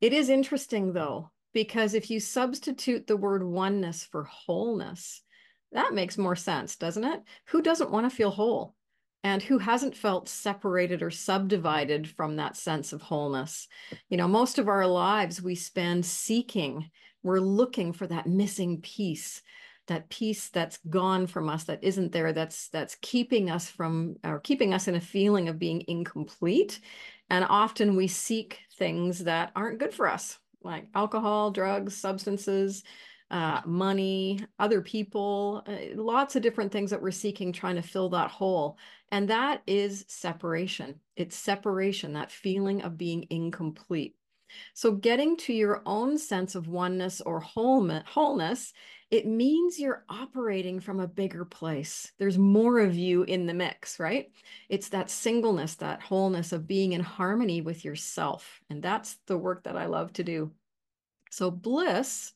It is interesting though, because if you substitute the word oneness for wholeness, that makes more sense, doesn't it? Who doesn't want to feel whole? And who hasn't felt separated or subdivided from that sense of wholeness? You know, most of our lives we spend seeking, we're looking for that missing piece that piece that's gone from us that isn't there that's that's keeping us from or keeping us in a feeling of being incomplete and often we seek things that aren't good for us like alcohol drugs substances uh, money, other people, uh, lots of different things that we're seeking, trying to fill that hole. And that is separation. It's separation, that feeling of being incomplete. So, getting to your own sense of oneness or wholeness, it means you're operating from a bigger place. There's more of you in the mix, right? It's that singleness, that wholeness of being in harmony with yourself. And that's the work that I love to do. So, bliss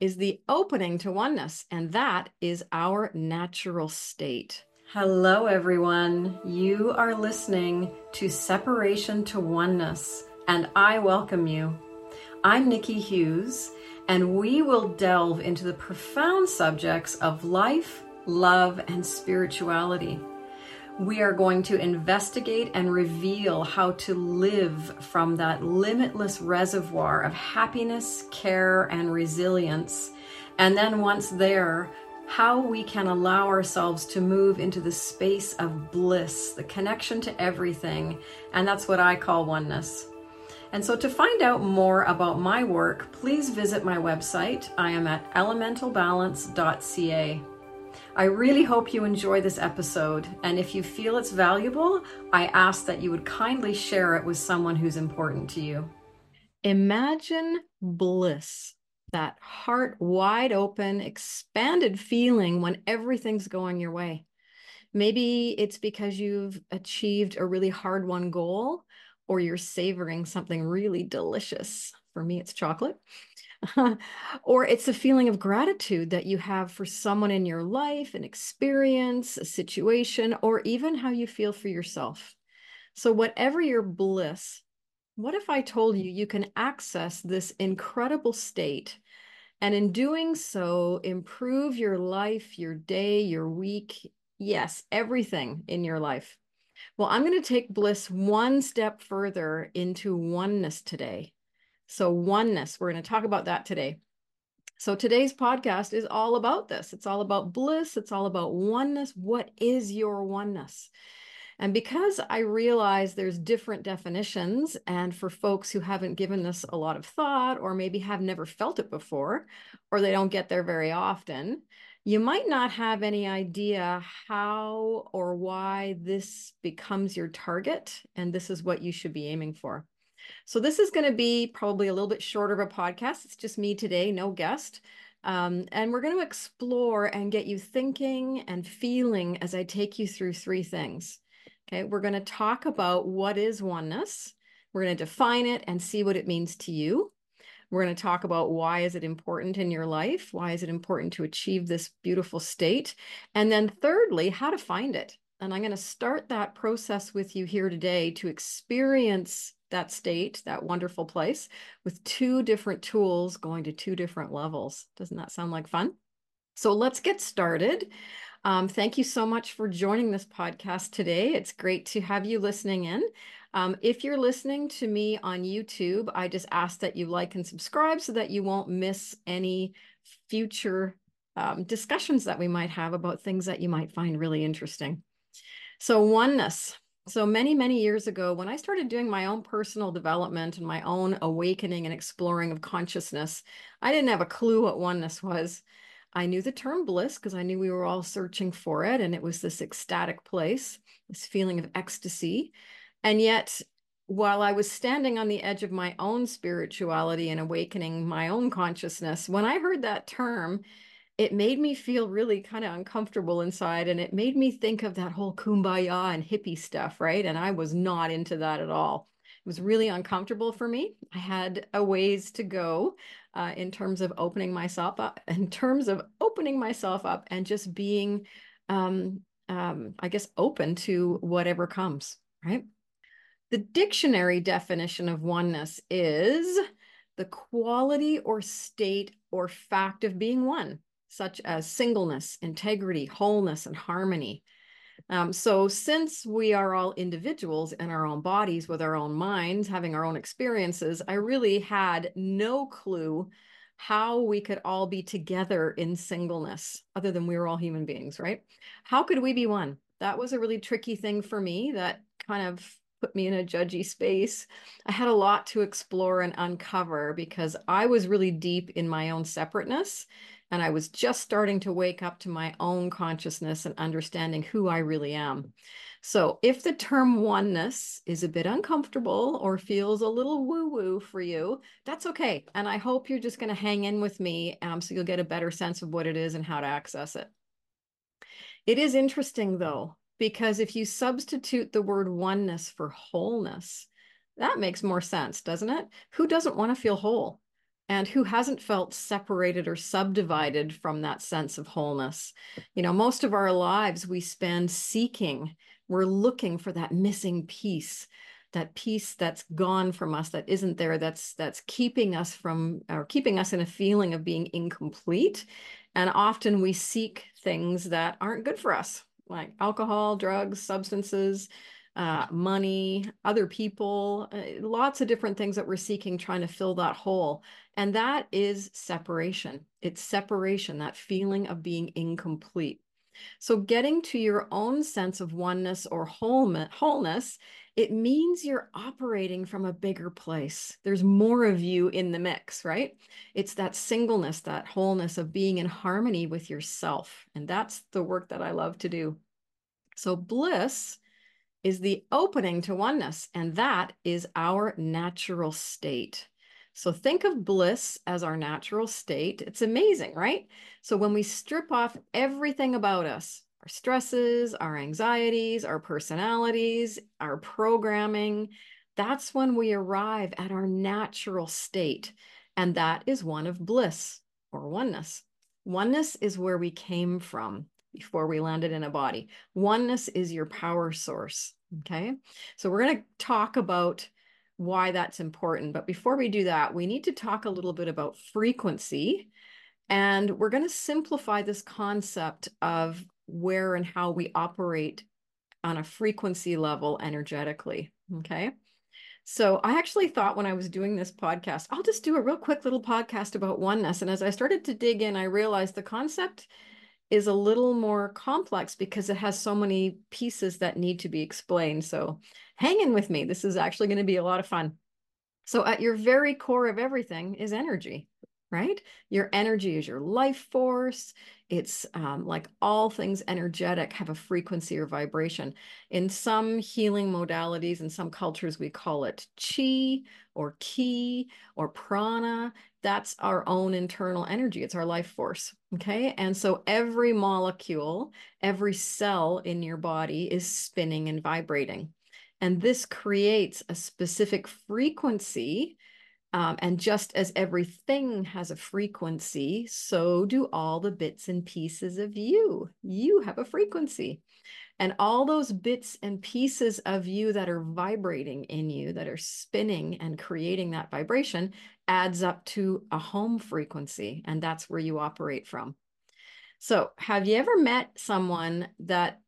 is the opening to oneness, and that is our natural state. Hello, everyone. You are listening to Separation to Oneness, and I welcome you. I'm Niki Hughes, and we will delve into the profound subjects of life, love, and spirituality we are going to investigate and reveal how to live from that limitless reservoir of happiness, care, and resilience. And then once there, how we can allow ourselves to move into the space of bliss, the connection to everything. And that's what I call oneness. And so, to find out more about my work, please visit my website. I am at elementalbalance.ca. I really hope you enjoy this episode, and if you feel it's valuable, I ask that you would kindly share it with someone who's important to you. Imagine bliss, that heart wide open, expanded feeling when everything's going your way. Maybe it's because you've achieved a really hard won goal or you're savoring something really delicious. For me, it's chocolate. or it's a feeling of gratitude that you have for someone in your life, an experience, a situation, or even how you feel for yourself. So, whatever your bliss, what if I told you you can access this incredible state and in doing so, improve your life, your day, your week? Yes, everything in your life. Well, I'm going to take bliss one step further into oneness today. So, oneness, we're going to talk about that today. So, today's podcast is all about this. It's all about bliss. It's all about oneness. What is your oneness? And because I realize there's different definitions, and for folks who haven't given this a lot of thought, or maybe have never felt it before, or they don't get there very often, you might not have any idea how or why this becomes your target. And this is what you should be aiming for. So this is going to be probably a little bit shorter of a podcast. It's just me today, no guest. Um, and we're going to explore and get you thinking and feeling as I take you through three things. Okay, we're going to talk about what is oneness. We're going to define it and see what it means to you. We're going to talk about why is it important in your life? Why is it important to achieve this beautiful state? And then thirdly, how to find it. And I'm going to start that process with you here today to experience that state, that wonderful place, with two different tools going to two different levels. Doesn't that sound like fun? So let's get started. Um, thank you so much for joining this podcast today. It's great to have you listening in. Um, if you're listening to me on YouTube, I just ask that you like and subscribe so that you won't miss any future um, discussions that we might have about things that you might find really interesting. So, oneness. So many, many years ago, when I started doing my own personal development and my own awakening and exploring of consciousness, I didn't have a clue what oneness was. I knew the term bliss because I knew we were all searching for it. And it was this ecstatic place, this feeling of ecstasy. And yet, while I was standing on the edge of my own spirituality and awakening my own consciousness, when I heard that term, it made me feel really kind of uncomfortable inside and it made me think of that whole kumbaya and hippie stuff right? And i was not into that at all. It was really uncomfortable for me. I had a ways to go uh, in terms of opening myself up in terms of opening myself up and just being um, um, i guess open to whatever comes right the dictionary definition of oneness is the quality or state or fact of being one, such as singleness, integrity, wholeness, and harmony. Um, so, since we are all individuals in our own bodies with our own minds, having our own experiences, I really had no clue how we could all be together in singleness, other than we were all human beings, right? How could we be one? That was a really tricky thing for me that kind of put me in a judgy space. I had a lot to explore and uncover because I was really deep in my own separateness and I was just starting to wake up to my own consciousness and understanding who I really am. So, if the term oneness is a bit uncomfortable or feels a little woo woo for you, that's okay. And I hope you're just going to hang in with me um, so you'll get a better sense of what it is and how to access it. It is interesting, though, because if you substitute the word oneness for wholeness, that makes more sense, doesn't it? Who doesn't want to feel whole? And who hasn't felt separated or subdivided from that sense of wholeness? You know, most of our lives we spend seeking, we're looking for that missing piece, that piece that's gone from us, that isn't there, that's that's keeping us from or keeping us in a feeling of being incomplete. And often we seek things that aren't good for us like alcohol, drugs, substances, uh, money, other people, uh, lots of different things that we're seeking, trying to fill that hole. And that is separation. It's separation, that feeling of being incomplete. So, getting to your own sense of oneness or wholeness, it means you're operating from a bigger place. There's more of you in the mix, right? It's that singleness, that wholeness of being in harmony with yourself. And that's the work that I love to do. So, bliss is the opening to oneness, and that is our natural state. So think of bliss as our natural state. It's amazing, right? So when we strip off everything about us, our stresses, our anxieties, our personalities, our programming, that's when we arrive at our natural state. And that is one of bliss or oneness. Oneness is where we came from before we landed in a body. Oneness is your power source. Okay. So we're going to talk about why that's important. But before we do that, we need to talk a little bit about frequency. And we're going to simplify this concept of where and how we operate on a frequency level energetically. Okay. So I actually thought when I was doing this podcast, I'll just do a real quick little podcast about oneness. And as I started to dig in, I realized the concept is a little more complex because it has so many pieces that need to be explained. So hang in with me. This is actually going to be a lot of fun. So at your very core of everything is energy right? Your energy is your life force. It's um, like all things energetic have a frequency or vibration. In some healing modalities, in some cultures, we call it chi or ki or prana. That's our own internal energy, it's our life force. Okay. And so every molecule, every cell in your body is spinning and vibrating. And this creates a specific frequency um, and just as everything has a frequency, so do all the bits and pieces of you. You have a frequency. And all those bits and pieces of you that are vibrating in you, that are spinning and creating that vibration, adds up to a home frequency. And that's where you operate from. So, have you ever met someone that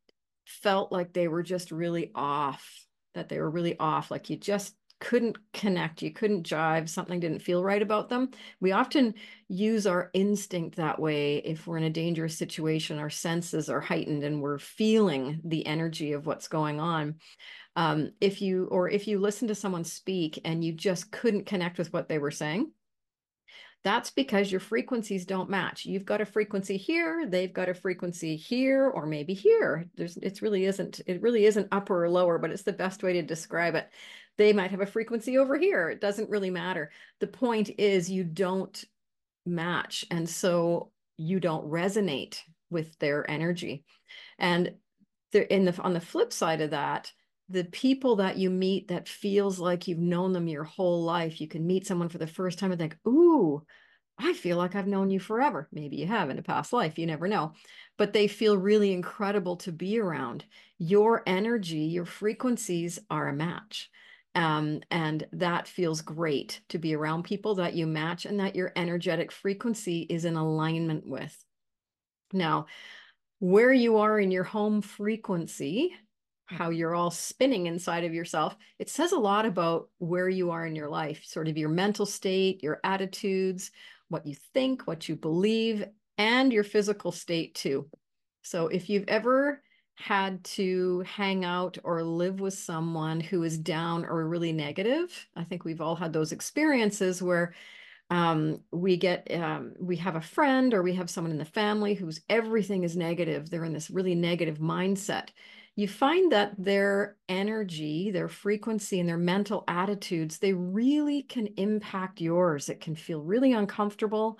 felt like they were just really off, that they were really off, like you just couldn't connect, you couldn't jive, something didn't feel right about them. We often use our instinct that way if we're in a dangerous situation, our senses are heightened and we're feeling the energy of what's going on. Um, if you or if you listen to someone speak and you just couldn't connect with what they were saying, that's because your frequencies don't match. You've got a frequency here, they've got a frequency here, or maybe here. There's it's really isn't, it really isn't upper or lower, but it's the best way to describe it. They might have a frequency over here. It doesn't really matter. The point is you don't match. And so you don't resonate with their energy. And in the on the flip side of that, the people that you meet that feels like you've known them your whole life. You can meet someone for the first time and think, ooh, I feel like I've known you forever. Maybe you have in a past life, you never know. But they feel really incredible to be around. Your energy, your frequencies are a match. Um, and that feels great to be around people that you match and that your energetic frequency is in alignment with. Now, where you are in your home frequency, how you're all spinning inside of yourself, it says a lot about where you are in your life, sort of your mental state, your attitudes, what you think, what you believe, and your physical state too. So if you've ever had to hang out or live with someone who is down or really negative, I think we've all had those experiences where um, we get um, we have a friend or we have someone in the family whose everything is negative. They're in this really negative mindset. You find that their energy, their frequency, and their mental attitudes, they really can impact yours. It can feel really uncomfortable.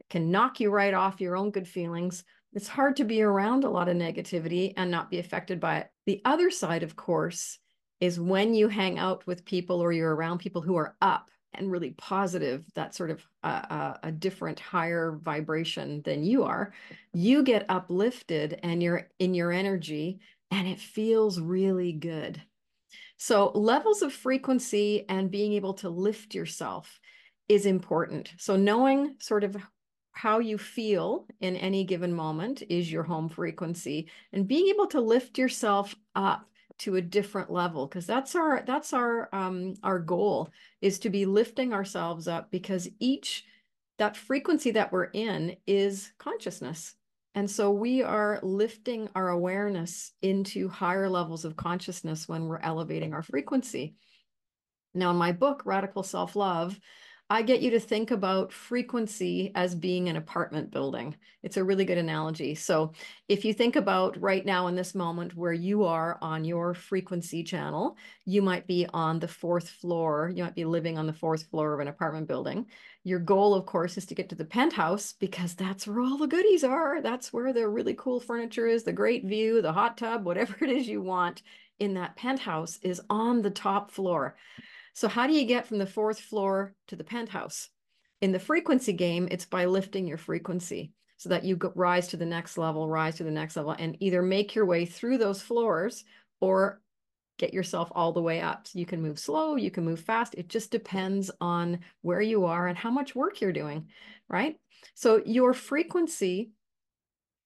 It can knock you right off your own good feelings. It's hard to be around a lot of negativity and not be affected by it. The other side, of course, is when you hang out with people or you're around people who are up and really positive, that sort of uh, a different higher vibration than you are, you get uplifted and you're in your energy and it feels really good. So, levels of frequency and being able to lift yourself is important. So, knowing sort of how you feel in any given moment is your home frequency and being able to lift yourself up to a different level because that's our that's our um our goal is to be lifting ourselves up because each that frequency that we're in is consciousness. And so we are lifting our awareness into higher levels of consciousness when we're elevating our frequency. Now in my book radical self-love I get you to think about frequency as being an apartment building. It's a really good analogy. So, if you think about right now in this moment where you are on your frequency channel, you might be on the fourth floor. You might be living on the fourth floor of an apartment building. Your goal, of course, is to get to the penthouse because that's where all the goodies are. That's where the really cool furniture is, the great view, the hot tub, whatever it is you want in that penthouse is on the top floor. So how do you get from the fourth floor to the penthouse? In the frequency game, it's by lifting your frequency so that you rise to the next level, rise to the next level, and either make your way through those floors or get yourself all the way up. So you can move slow, you can move fast. It just depends on where you are and how much work you're doing, right? So your frequency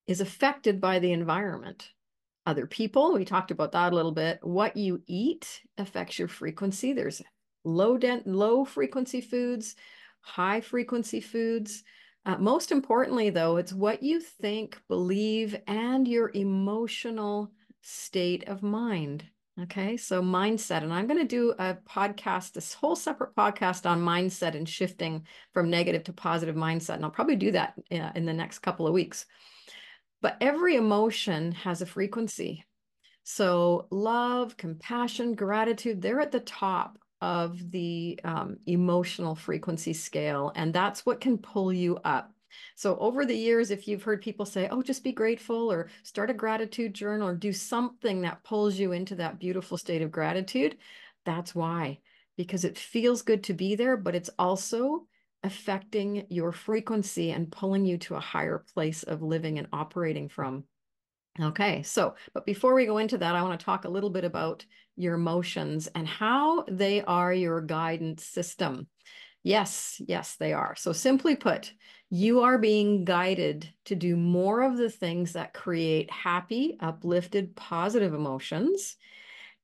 is affected by the environment other people. We talked about that a little bit. What you eat affects your frequency. There's low dent, low frequency foods, high frequency foods. Uh, most importantly, though, it's what you think, believe, and your emotional state of mind. Okay, so mindset. And I'm going to do a podcast, this whole separate podcast on mindset and shifting from negative to positive mindset. And I'll probably do that uh, in the next couple of weeks. But every emotion has a frequency. So, love, compassion, gratitude, they're at the top of the um, emotional frequency scale, and that's what can pull you up. So, over the years, if you've heard people say, oh, just be grateful or start a gratitude journal or do something that pulls you into that beautiful state of gratitude, that's why, because it feels good to be there, but it's also affecting your frequency and pulling you to a higher place of living and operating from. Okay, so, but before we go into that, I want to talk a little bit about your emotions and how they are your guidance system. Yes, yes, they are. So, simply put, you are being guided to do more of the things that create happy, uplifted, positive emotions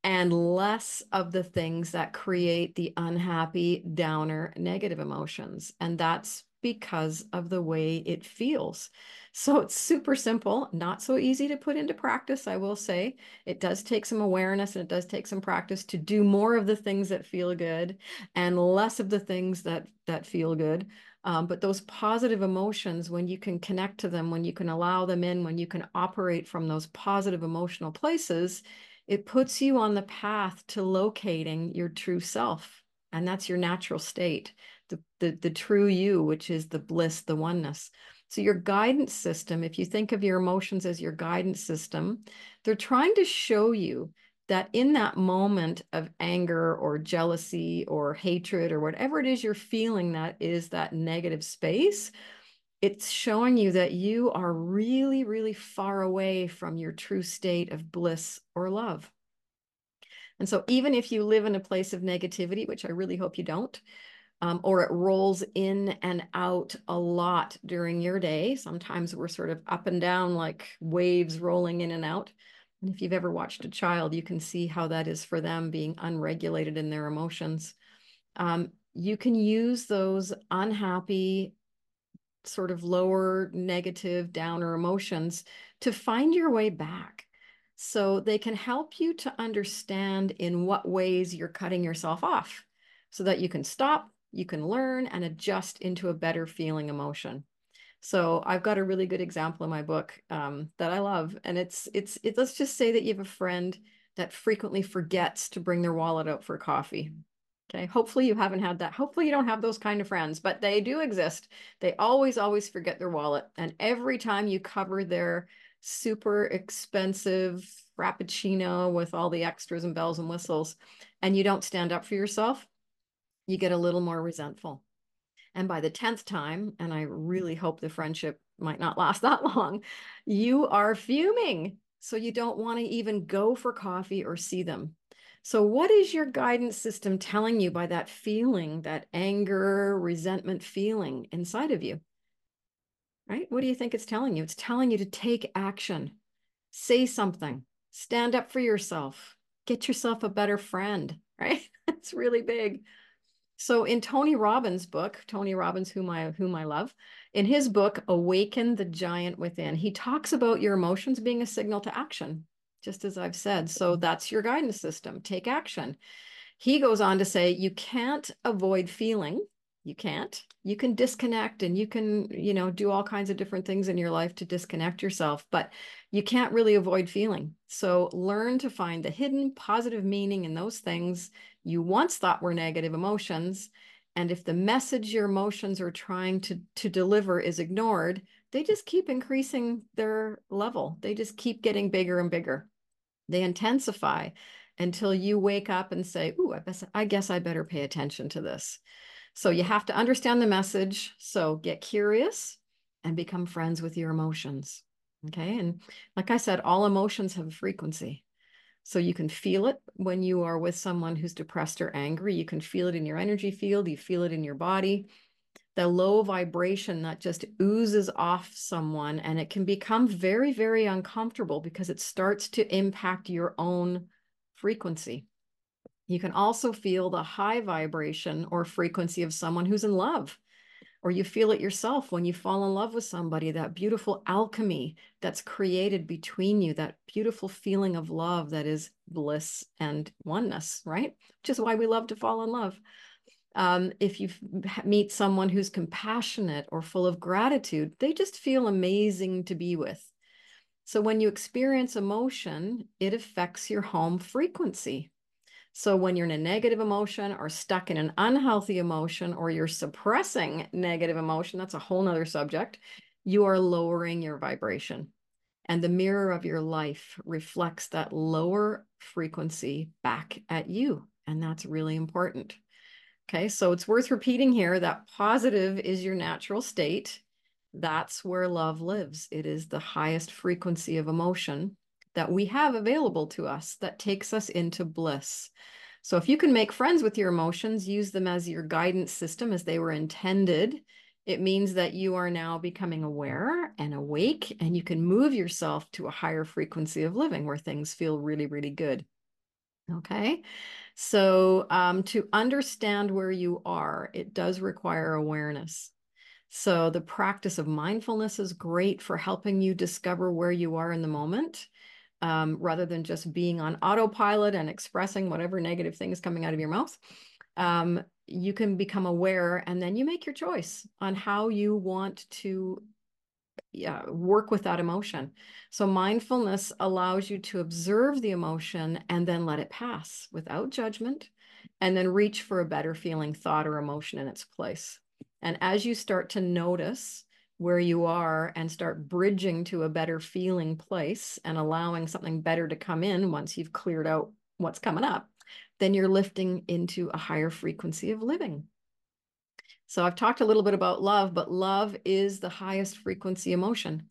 and less of the things that create the unhappy, downer, negative emotions. And that's because of the way it feels. So it's super simple, not so easy to put into practice, I will say. It does take some awareness and it does take some practice to do more of the things that feel good and less of the things that that feel good. Um, but those positive emotions, when you can connect to them, when you can allow them in, when you can operate from those positive emotional places, it puts you on the path to locating your true self. And that's your natural state, the, the, the true you, which is the bliss, the oneness. So, your guidance system, if you think of your emotions as your guidance system, they're trying to show you that in that moment of anger or jealousy or hatred or whatever it is you're feeling that is that negative space, it's showing you that you are really, really far away from your true state of bliss or love. And so, even if you live in a place of negativity, which I really hope you don't, um, or it rolls in and out a lot during your day, sometimes we're sort of up and down like waves rolling in and out. And if you've ever watched a child, you can see how that is for them being unregulated in their emotions. Um, you can use those unhappy, sort of lower negative downer emotions to find your way back. So they can help you to understand in what ways you're cutting yourself off so that you can stop, you can learn and adjust into a better feeling emotion. So I've got a really good example in my book um, that I love, and it's it's it. Let's just say that you have a friend that frequently forgets to bring their wallet out for coffee. Okay. Hopefully you haven't had that. Hopefully you don't have those kind of friends, but they do exist. They always, always forget their wallet. And every time you cover their super expensive frappuccino with all the extras and bells and whistles, and you don't stand up for yourself, you get a little more resentful. And by the 10th time, and I really hope the friendship might not last that long, you are fuming. So you don't want to even go for coffee or see them. So, what is your guidance system telling you by that feeling, that anger, resentment feeling inside of you? Right? What do you think it's telling you? It's telling you to take action, say something, stand up for yourself, get yourself a better friend, right? It's really big. So in Tony Robbins' book, Tony Robbins, whom I whom I love, in his book Awaken the Giant Within, he talks about your emotions being a signal to action just as I've said. So mm-hmm. that's your guidance system. Take action. He goes on to say, you can't avoid feeling. You can't. You can disconnect and you can, you know, do all kinds of different things in your life to disconnect yourself, but you can't really avoid feeling. So learn to find the hidden positive meaning in those things you once thought were negative emotions. And if the message your emotions are trying to, to deliver is ignored, they just keep increasing their level. They just keep getting bigger and bigger. They intensify until you wake up and say, Ooh, I guess, I guess I better pay attention to this. So you have to understand the message. So get curious and become friends with your emotions. Okay. And like I said, all emotions have a frequency. So you can feel it when you are with someone who's depressed or angry. You can feel it in your energy field, you feel it in your body the low vibration that just oozes off someone and it can become very very uncomfortable because it starts to impact your own frequency you can also feel the high vibration or frequency of someone who's in love or you feel it yourself when you fall in love with somebody that beautiful alchemy that's created between you that beautiful feeling of love that is bliss and oneness right which is why we love to fall in love um, if you meet someone who's compassionate or full of gratitude, they just feel amazing to be with. So when you experience emotion, it affects your home frequency. So when you're in a negative emotion or stuck in an unhealthy emotion or you're suppressing negative emotion, that's a whole nother subject, you are lowering your vibration. And the mirror of your life reflects that lower frequency back at you. And that's really important. Okay, so it's worth repeating here that positive is your natural state. That's where love lives. It is the highest frequency of emotion that we have available to us that takes us into bliss. So if you can make friends with your emotions, use them as your guidance system as they were intended, it means that you are now becoming aware and awake, and you can move yourself to a higher frequency of living where things feel really, really good. Okay. So um, to understand where you are, it does require awareness. So the practice of mindfulness is great for helping you discover where you are in the moment. Um, rather than just being on autopilot and expressing whatever negative thing is coming out of your mouth, um, you can become aware and then you make your choice on how you want to yeah, work with that emotion. So mindfulness allows you to observe the emotion and then let it pass without judgment and then reach for a better feeling thought or emotion in its place. And as you start to notice where you are and start bridging to a better feeling place and allowing something better to come in once you've cleared out what's coming up, then you're lifting into a higher frequency of living. So I've talked a little bit about love, but love is the highest frequency emotion.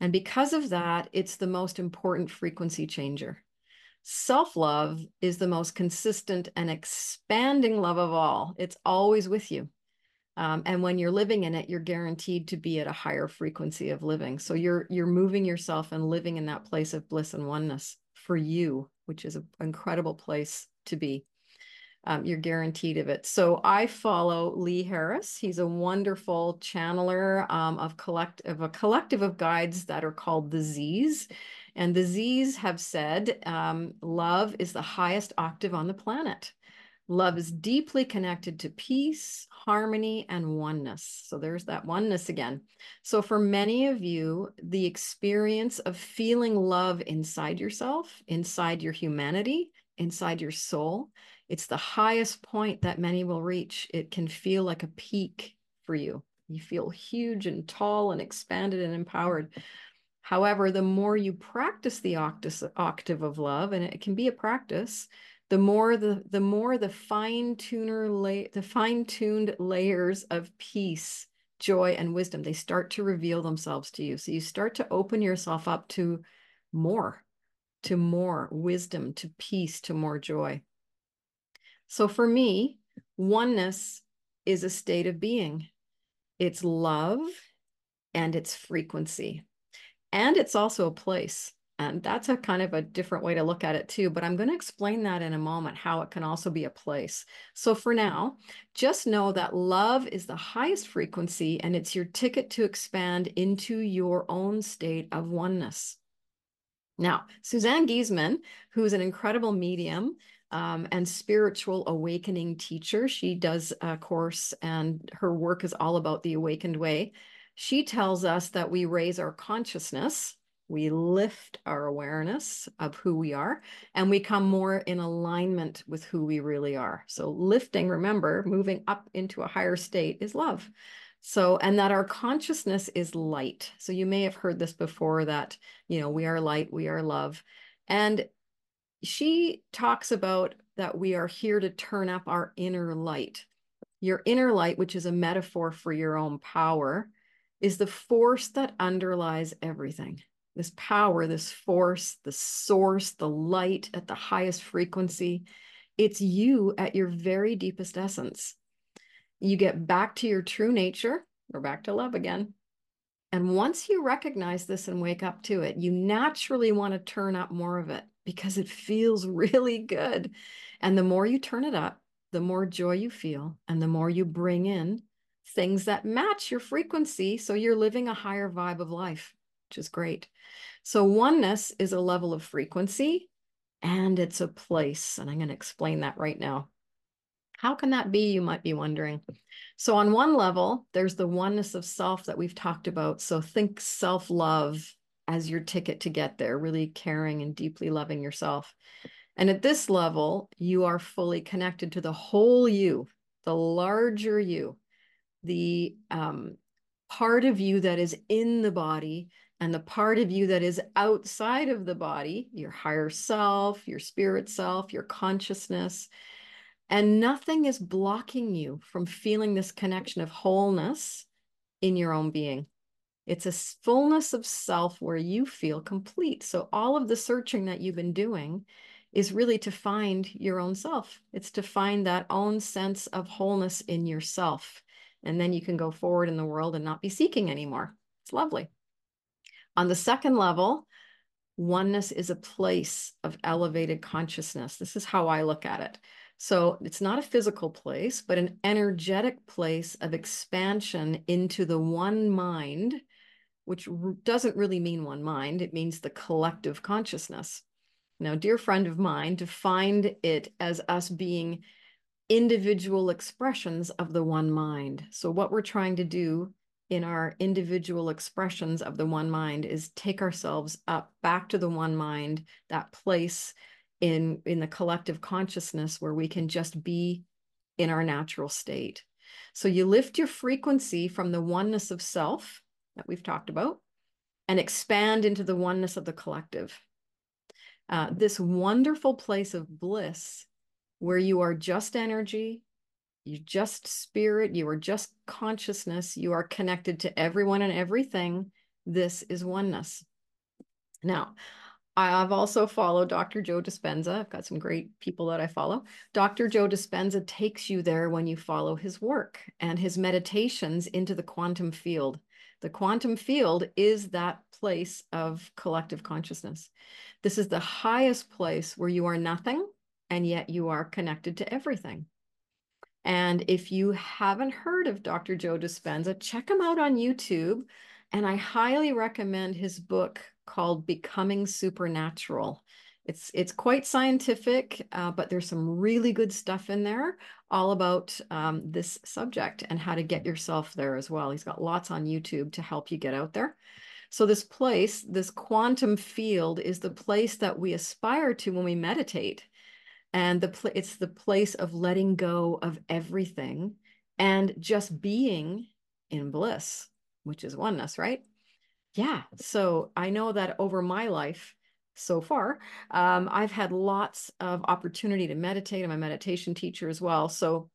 And because of that, it's the most important frequency changer. Self love is the most consistent and expanding love of all. It's always with you. Um, and when you're living in it, you're guaranteed to be at a higher frequency of living. So you're you're moving yourself and living in that place of bliss and oneness for you, which is an incredible place to be um, you're guaranteed of it. So I follow Lee Harris. He's a wonderful channeler um, of collect of a collective of guides that are called the Z's, and the Z's have said um, love is the highest octave on the planet. Love is deeply connected to peace, harmony, and oneness. So there's that oneness again. So for many of you, the experience of feeling love inside yourself, inside your humanity, inside your soul, it's the highest point that many will reach. It can feel like a peak for you. You feel huge and tall and expanded and empowered. However, the more you practice the octave of love, and it can be a practice, the more the the more the fine tuner la- the fine tuned layers of peace, joy, and wisdom they start to reveal themselves to you. So you start to open yourself up to more, to more wisdom, to peace, to more joy. So for me, oneness is a state of being. It's love and it's frequency. And it's also a place. And that's a kind of a different way to look at it too. But I'm going to explain that in a moment, how it can also be a place. So for now, just know that love is the highest frequency and it's your ticket to expand into your own state of oneness. Now, Suzanne Giesemann, who's an incredible medium, um, and spiritual awakening teacher. She does a course, and her work is all about the awakened way. She tells us that we raise our consciousness, we lift our awareness of who we are, and we come more in alignment with who we really are. So, lifting, remember, moving up into a higher state is love. So, and that our consciousness is light. So, you may have heard this before that, you know, we are light, we are love. And she talks about that we are here to turn up our inner light. Your inner light, which is a metaphor for your own power, is the force that underlies everything. This power, this force, the source, the light at the highest frequency, it's you at your very deepest essence. You get back to your true nature, or back to love again. And once you recognize this and wake up to it, you naturally want to turn up more of it because it feels really good. And the more you turn it up, the more joy you feel, and the more you bring in things that match your frequency. So you're living a higher vibe of life, which is great. So oneness is a level of frequency and it's a place. And I'm going to explain that right now. How can that be? You might be wondering. So, on one level, there's the oneness of self that we've talked about. So, think self love, as your ticket to get there, really caring and deeply loving yourself. And at this level, you are fully connected to the whole you, the larger you, the um, part of you that is in the body and the part of you that is outside of the body, your higher self, your spirit self, your consciousness. And nothing is blocking you from feeling this connection of wholeness in your own being. It's a fullness of self where you feel complete. So, all of the searching that you've been doing is really to find your own self. It's to find that own sense of wholeness in yourself. And then you can go forward in the world and not be seeking anymore. It's lovely. On the second level, oneness is a place of elevated consciousness. This is how I look at it. So it's not a physical place, but an energetic place of expansion into the one mind which doesn't really mean one mind, it means the collective consciousness. Now, dear friend of mine defined it as us being individual expressions of the one mind. So, what we're trying to do in our individual expressions of the one mind is take ourselves up back to the one mind, that place in, in the collective consciousness where we can just be in our natural state. So, you lift your frequency from the oneness of self that we've talked about and expand into the oneness of the collective. Uh, this wonderful place of bliss where you are just energy, you just spirit, you are just consciousness, you are connected to everyone and everything. This is oneness. Now, I've also followed Dr. Joe Dispenza. I've got some great people that I follow. Dr. Joe Dispenza takes you there when you follow his work and his meditations into the quantum field. The quantum field is that place of collective consciousness. This is the highest place where you are nothing and yet you are connected to everything. And if you haven't heard of Dr. Joe Dispenza, check him out on YouTube. And I highly recommend his book called Becoming Supernatural. It's it's quite scientific, uh, but there's some really good stuff in there, all about um, this subject and how to get yourself there as well. He's got lots on YouTube to help you get out there. So this place, this quantum field, is the place that we aspire to when we meditate and the it's the place of letting go of everything and just being in bliss which is oneness right? Yeah so i know that over my life so far um, i've had lots of opportunity to meditate i'm a meditation teacher as well. So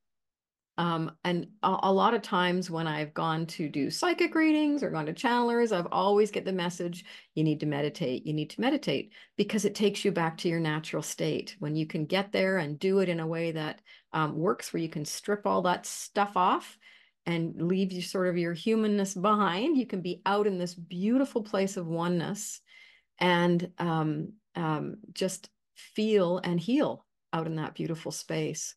um, and a, a, lot of times when I've gone to do psychic readings or gone to channelers, I've always get the message, you need to meditate, you need to meditate, because it takes you back to your natural state. When you can get there and do it in a way that um, works, where you can strip all that stuff off and leave you sort of your humanness behind, you can be out in this beautiful place of oneness and um, um, just feel and heal out in that beautiful space.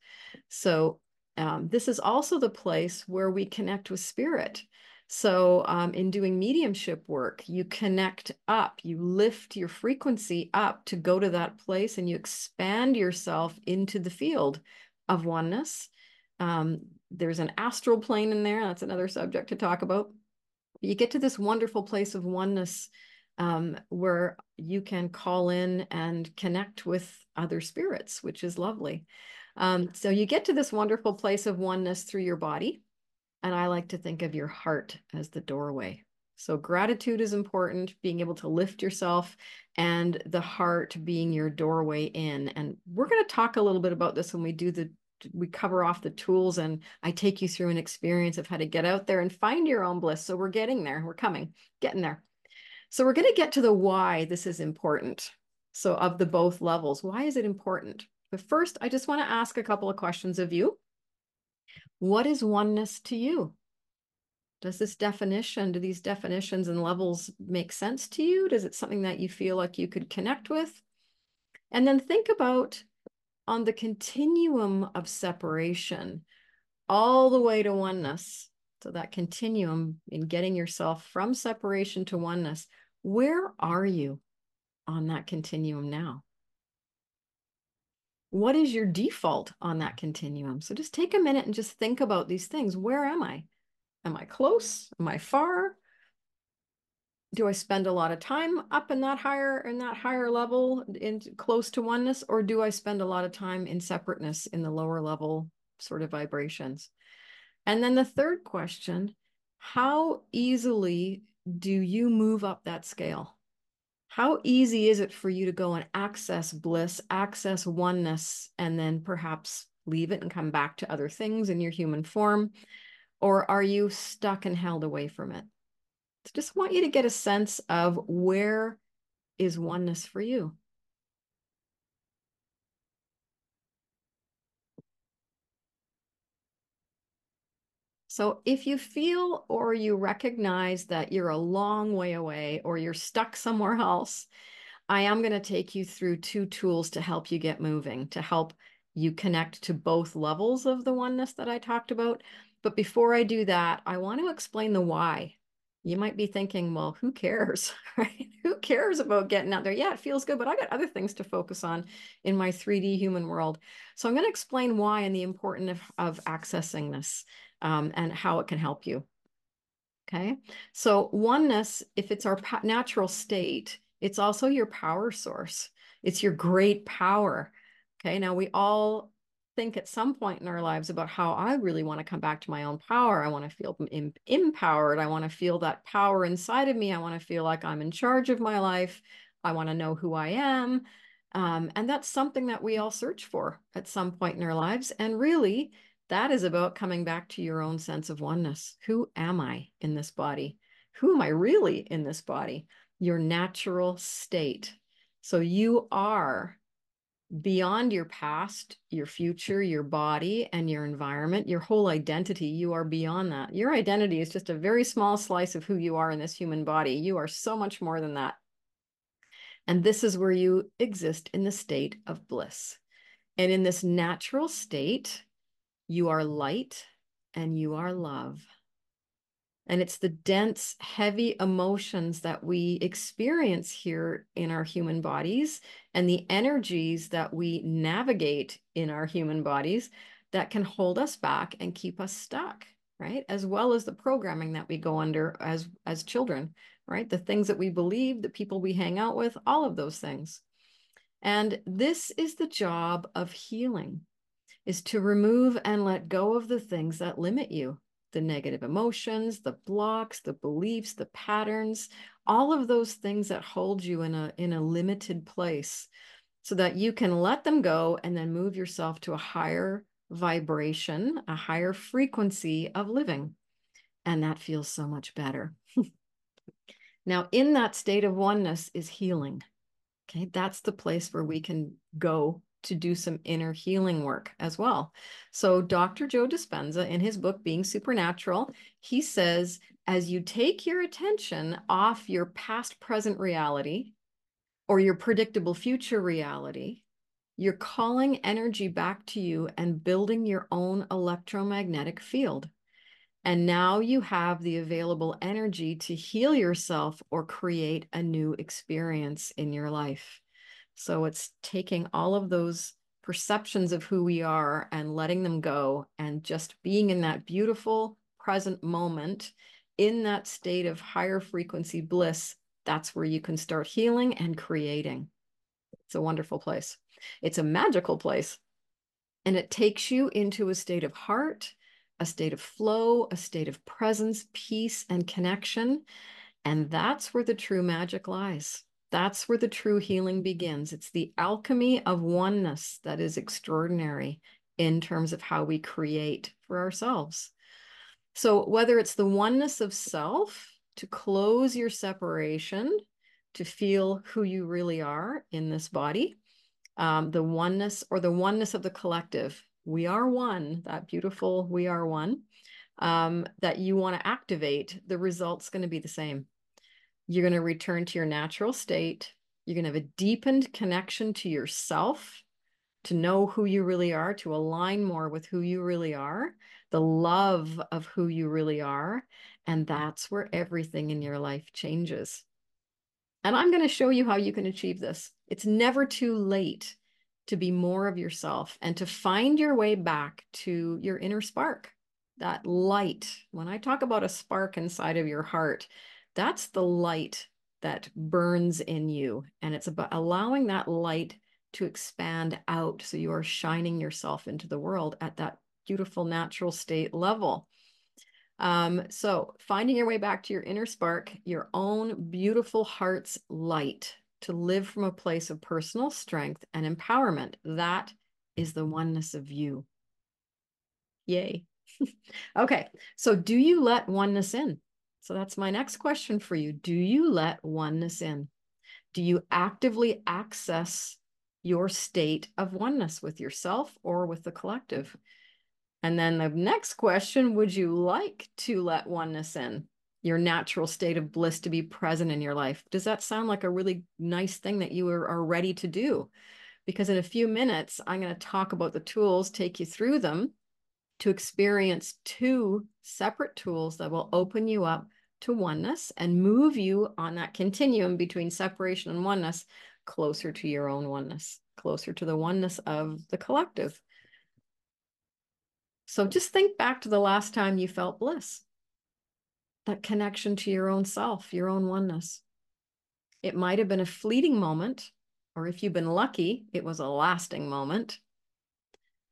So um, this is also the place where we connect with spirit. So, um, in doing mediumship work, you connect up, you lift your frequency up to go to that place and you expand yourself into the field of oneness. Um, there's an astral plane in there. That's another subject to talk about. You get to this wonderful place of oneness um, where you can call in and connect with other spirits, which is lovely. Um, so you get to this wonderful place of oneness through your body. And I like to think of your heart as the doorway. So gratitude is important, being able to lift yourself and the heart being your doorway in. And we're going to talk a little bit about this when we do the we cover off the tools and I take you through an experience of how to get out there and find your own bliss. So we're getting there. We're coming, getting there. So we're going to get to the why this is important. So of the both levels, why is it important? But first, I just want to ask a couple of questions of you. What is oneness to you? Does this definition, do these definitions and levels make sense to you? Does it something that you feel like you could connect with? And then think about on the continuum of separation, all the way to oneness. So that continuum in getting yourself from separation to oneness, where are you on that continuum now? What is your default on that continuum? So just take a minute and just think about these things. Where am I? Am I close? Am I far? Do I spend a lot of time up in that higher in that higher level in close to oneness or do I spend a lot of time in separateness in the lower level sort of vibrations? And then the third question, how easily do you move up that scale? How easy is it for you to go and access bliss, access oneness, and then perhaps leave it and come back to other things in your human form? Or are you stuck and held away from it? So just want you to get a sense of where is oneness for you. So if you feel or you recognize that you're a long way away or you're stuck somewhere else, I am going to take you through two tools to help you get moving, to help you connect to both levels of the oneness that I talked about. But before I do that, I want to explain the why. You might be thinking, well, who cares, right? Who cares about getting out there? Yeah, it feels good, but I got other things to focus on in my 3D human world. So I'm going to explain why and the importance of, of accessing this um, and how it can help you. Okay, so oneness, if it's our natural state, it's also your power source. It's your great power. Okay, now we all think at some point in our lives about how I really want to come back to my own power. I want to feel em empowered. I want to feel that power inside of me. I want to feel like I'm in charge of my life. I want to know who I am. Um, and that's something that we all search for at some point in our lives. And really, that is about coming back to your own sense of oneness. Who am I in this body? Who am I really in this body? Your natural state. So you are beyond your past, your future, your body, and your environment, your whole identity. You are beyond that. Your identity is just a very small slice of who you are in this human body. You are so much more than that. And this is where you exist in the state of bliss. And in this natural state, you are light and you are love. And it's the dense, heavy emotions that we experience here in our human bodies and the energies that we navigate in our human bodies that can hold us back and keep us stuck, right? As well as the programming that we go under as, as children, right? The things that we believe, the people we hang out with, all of those things. And this is the job of healing is to remove and let go of the things that limit you the negative emotions, the blocks, the beliefs, the patterns, all of those things that hold you in a in a limited place so that you can let them go and then move yourself to a higher vibration, a higher frequency of living. And that feels so much better. now, in that state of oneness is healing. Okay, that's the place where we can go to do some inner healing work as well. So, Dr. Joe Dispenza, in his book, Being Supernatural, he says, as you take your attention off your past present reality or your predictable future reality, you're calling energy back to you and building your own electromagnetic field. And now you have the available energy to heal yourself or create a new experience in your life. So it's taking all of those perceptions of who we are and letting them go and just being in that beautiful present moment in that state of higher frequency bliss. That's where you can start healing and creating. It's a wonderful place. It's a magical place. And it takes you into a state of heart, a state of flow, a state of presence, peace, and connection. And that's where the true magic lies. That's where the true healing begins. It's the alchemy of oneness that is extraordinary in terms of how we create for ourselves. So, whether it's the oneness of self to close your separation, to feel who you really are in this body, um, the oneness or the oneness of the collective, we are one, that beautiful we are one, um, that you want to activate, the result's going to be the same. You're going to return to your natural state. You're going to have a deepened connection to yourself, to know who you really are, to align more with who you really are, the love of who you really are. And that's where everything in your life changes. And I'm going to show you how you can achieve this. It's never too late to be more of yourself and to find your way back to your inner spark, that light. When I talk about a spark inside of your heart, that's the light that burns in you. And it's about allowing that light to expand out. So you are shining yourself into the world at that beautiful natural state level. Um, so finding your way back to your inner spark, your own beautiful heart's light to live from a place of personal strength and empowerment. That is the oneness of you. Yay. okay. So do you let oneness in? So that's my next question for you. Do you let oneness in? Do you actively access your state of oneness with yourself or with the collective? And then the next question Would you like to let oneness in? Your natural state of bliss to be present in your life. Does that sound like a really nice thing that you are, are ready to do? Because in a few minutes, I'm going to talk about the tools, take you through them to experience two separate tools that will open you up to oneness and move you on that continuum between separation and oneness closer to your own oneness, closer to the oneness of the collective. So just think back to the last time you felt bliss, that connection to your own self, your own oneness. It might have been a fleeting moment, or if you've been lucky, it was a lasting moment.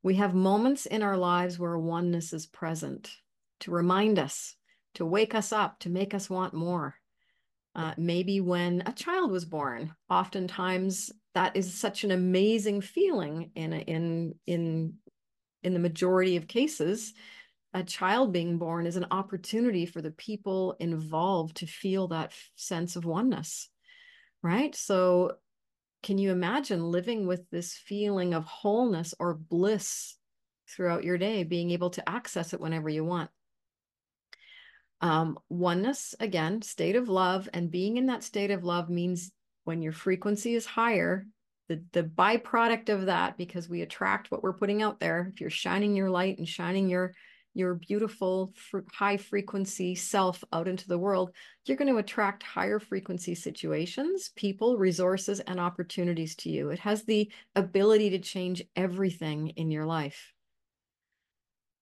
We have moments in our lives where oneness is present to remind us to wake us up, to make us want more. Uh, maybe when a child was born, oftentimes that is such an amazing feeling in in in in the majority of cases a child being born is an opportunity for the people involved to feel that sense of oneness right so can you imagine living with this feeling of wholeness or bliss throughout your day, being able to access it whenever you want? Um, oneness, again, state of love, and being in that state of love means when your frequency is higher, the, the byproduct of that, because we attract what we're putting out there, if you're shining your light and shining your your beautiful high frequency self out into the world, you're going to attract higher frequency situations, people, resources, and opportunities to you. It has the ability to change everything in your life.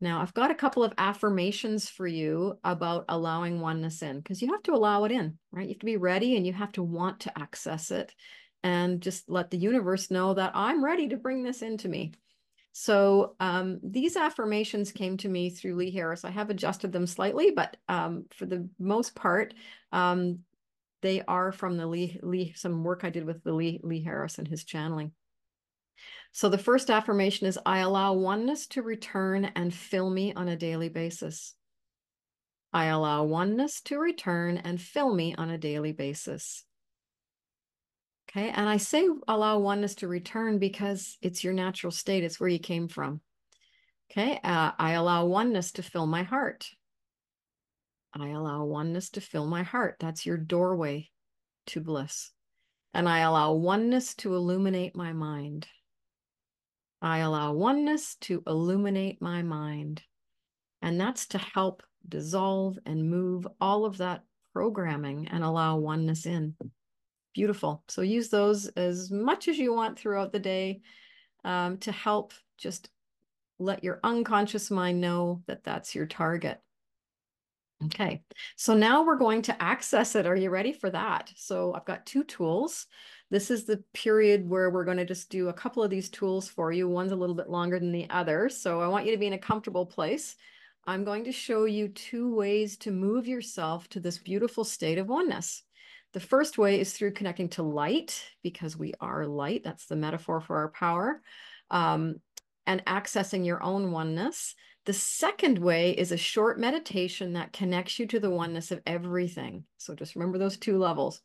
Now, I've got a couple of affirmations for you about allowing oneness in because you have to allow it in, right? You have to be ready and you have to want to access it and just let the universe know that I'm ready to bring this into me. So um, these affirmations came to me through Lee Harris. I have adjusted them slightly, but um, for the most part, um, they are from the Lee, Lee, some work I did with the Lee, Lee Harris and his channeling. So the first affirmation is I allow oneness to return and fill me on a daily basis. I allow oneness to return and fill me on a daily basis. Okay. And I say allow oneness to return because it's your natural state, it's where you came from. Okay. Uh, I allow oneness to fill my heart. I allow oneness to fill my heart. That's your doorway to bliss. And I allow oneness to illuminate my mind. I allow oneness to illuminate my mind. And that's to help dissolve and move all of that programming and allow oneness in beautiful. So use those as much as you want throughout the day um, to help just let your unconscious mind know that that's your target. Okay, so now we're going to access it. Are you ready for that? So I've got two tools. This is the period where we're going to just do a couple of these tools for you. One's a little bit longer than the other. So I want you to be in a comfortable place. I'm going to show you two ways to move yourself to this beautiful state of oneness. The first way is through connecting to light, because we are light. That's the metaphor for our power. Um, and accessing your own oneness. The second way is a short meditation that connects you to the oneness of everything. So just remember those two levels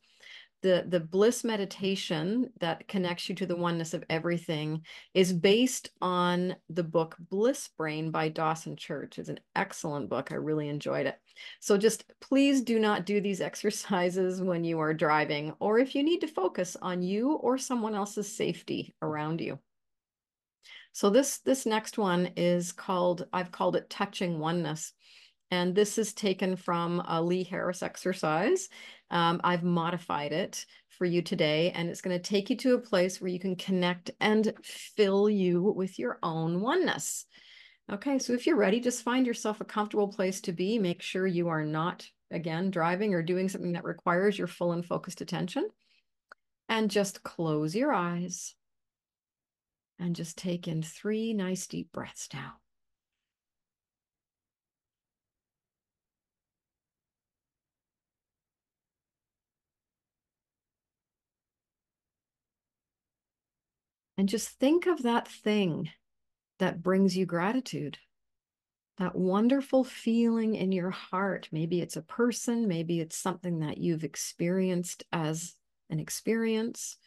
the the bliss meditation that connects you to the oneness of everything is based on the book bliss brain by dawson church. It's an excellent book. I really enjoyed it. So just please do not do these exercises when you are driving or if you need to focus on you or someone else's safety around you. So this this next one is called i've called it touching oneness. And this is taken from a Lee Harris exercise. Um, I've modified it for you today, and it's going to take you to a place where you can connect and fill you with your own oneness. Okay, so if you're ready, just find yourself a comfortable place to be. Make sure you are not, again, driving or doing something that requires your full and focused attention. And just close your eyes and just take in three nice deep breaths now. And just think of that thing that brings you gratitude, that wonderful feeling in your heart. Maybe it's a person, maybe it's something that you've experienced as an experience.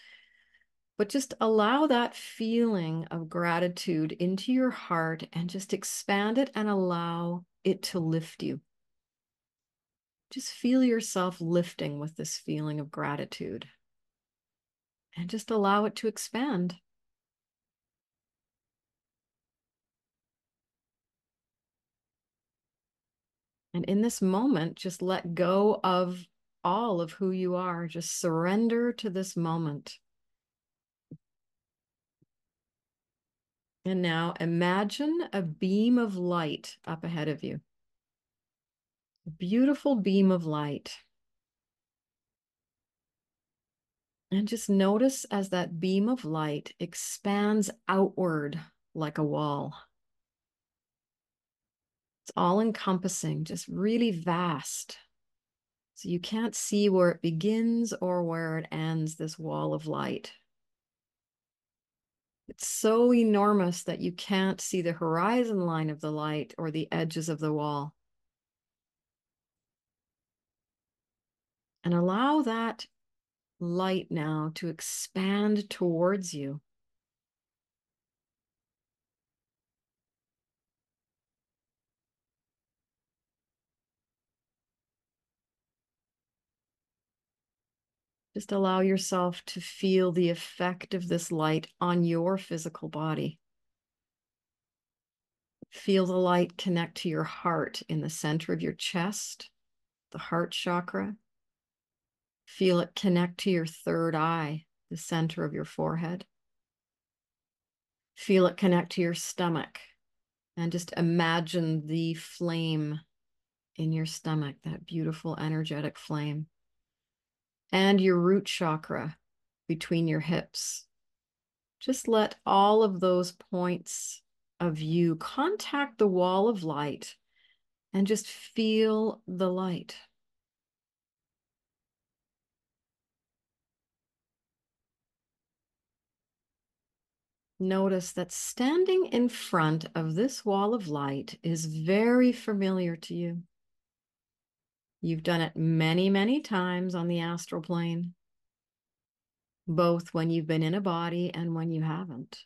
But just allow that feeling of gratitude into your heart and just expand it and allow it to lift you. Just feel yourself lifting with this feeling of gratitude and just allow it to expand. And in this moment, just let go of all of who you are. Just surrender to this moment. And now imagine a beam of light up ahead of you. A beautiful beam of light. And just notice as that beam of light expands outward like a wall. It's all encompassing, just really vast. So you can't see where it begins or where it ends, this wall of light. It's so enormous that you can't see the horizon line of the light or the edges of the wall. And allow that light now to expand towards you. Just allow yourself to feel the effect of this light on your physical body. Feel the light connect to your heart in the center of your chest, the heart chakra. Feel it connect to your third eye, the center of your forehead. Feel it connect to your stomach. And just imagine the flame in your stomach, that beautiful energetic flame and your root chakra between your hips. Just let all of those points of you contact the wall of light and just feel the light. Notice that standing in front of this wall of light is very familiar to you. You've done it many, many times on the astral plane, both when you've been in a body and when you haven't.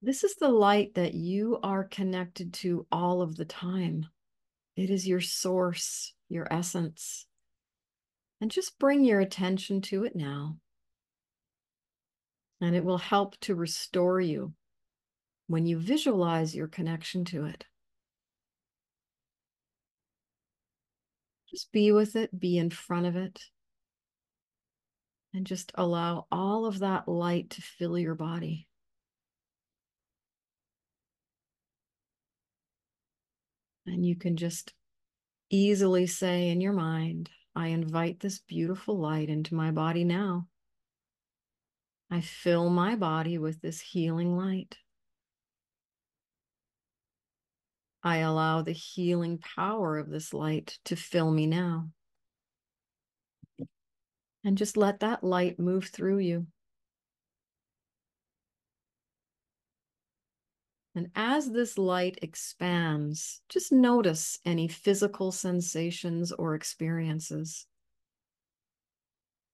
This is the light that you are connected to all of the time. It is your source, your essence. And just bring your attention to it now. And it will help to restore you when you visualize your connection to it. Just be with it, be in front of it, and just allow all of that light to fill your body. And you can just easily say in your mind, I invite this beautiful light into my body now. I fill my body with this healing light. I allow the healing power of this light to fill me now. And just let that light move through you. And as this light expands, just notice any physical sensations or experiences.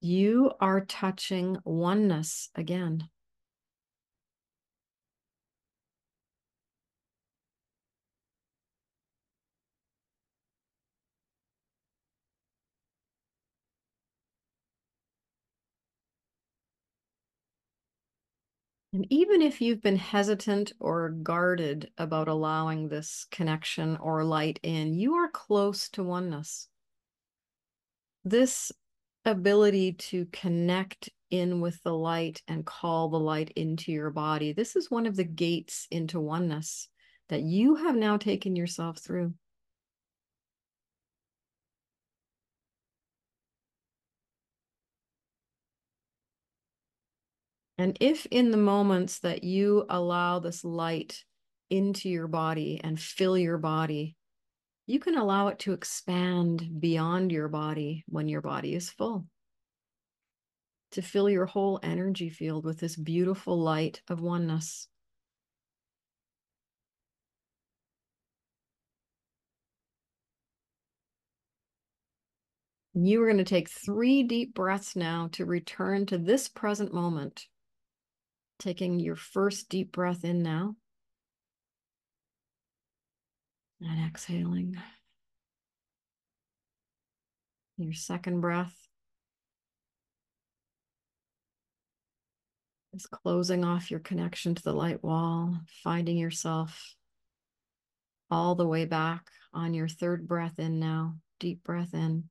You are touching oneness again. And even if you've been hesitant or guarded about allowing this connection or light in, you are close to oneness. This ability to connect in with the light and call the light into your body, this is one of the gates into oneness that you have now taken yourself through. And if in the moments that you allow this light into your body and fill your body, you can allow it to expand beyond your body when your body is full. To fill your whole energy field with this beautiful light of oneness. You are going to take three deep breaths now to return to this present moment. Taking your first deep breath in now. And exhaling. Your second breath is closing off your connection to the light wall, finding yourself all the way back on your third breath in now. Deep breath in,